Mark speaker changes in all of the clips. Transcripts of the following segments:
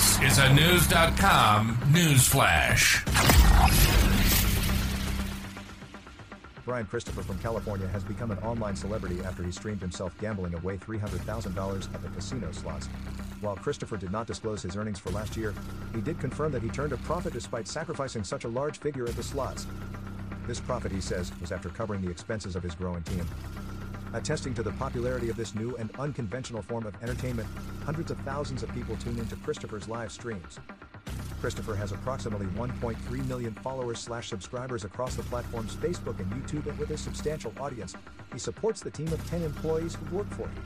Speaker 1: This is a News.com news flash.
Speaker 2: Brian Christopher from California has become an online celebrity after he streamed himself gambling away $300,000 at the casino slots. While Christopher did not disclose his earnings for last year, he did confirm that he turned a profit despite sacrificing such a large figure at the slots. This profit, he says, was after covering the expenses of his growing team. Attesting to the popularity of this new and unconventional form of entertainment, hundreds of thousands of people tune into Christopher's live streams. Christopher has approximately 1.3 million followers slash subscribers across the platforms Facebook and YouTube and with his substantial audience, he supports the team of 10 employees who work for him.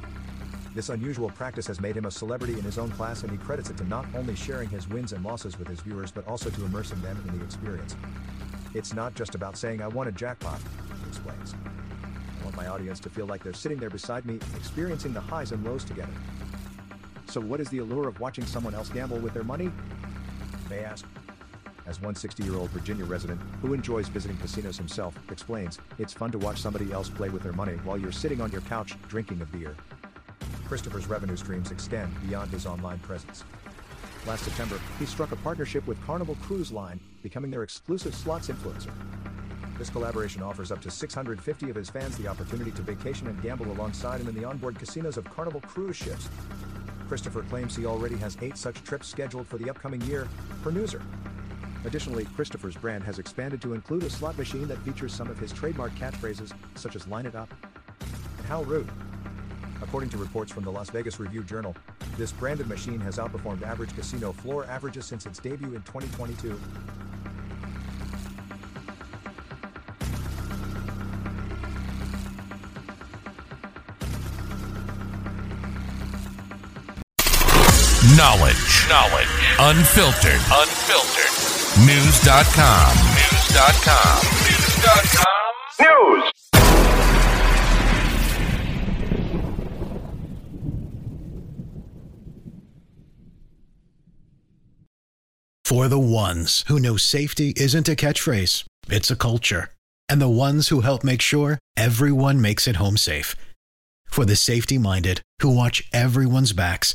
Speaker 2: This unusual practice has made him a celebrity in his own class and he credits it to not only sharing his wins and losses with his viewers but also to immersing them in the experience. It's not just about saying I won a jackpot, he explains. Want my audience to feel like they're sitting there beside me, experiencing the highs and lows together. So what is the allure of watching someone else gamble with their money? They ask. As one 60-year-old Virginia resident, who enjoys visiting casinos himself, explains, it's fun to watch somebody else play with their money while you're sitting on your couch, drinking a beer. Christopher's revenue streams extend beyond his online presence. Last September, he struck a partnership with Carnival Cruise Line, becoming their exclusive slots influencer. This collaboration offers up to 650 of his fans the opportunity to vacation and gamble alongside him in the onboard casinos of Carnival cruise ships. Christopher claims he already has eight such trips scheduled for the upcoming year, per Newser. Additionally, Christopher's brand has expanded to include a slot machine that features some of his trademark catchphrases, such as Line It Up and How Rude. According to reports from the Las Vegas Review Journal, this branded machine has outperformed average casino floor averages since its debut in 2022.
Speaker 1: Knowledge. Knowledge. Unfiltered. Unfiltered. News.com. News.com. News.com. News.
Speaker 3: For the ones who know safety isn't a catchphrase, it's a culture. And the ones who help make sure everyone makes it home safe. For the safety minded who watch everyone's backs,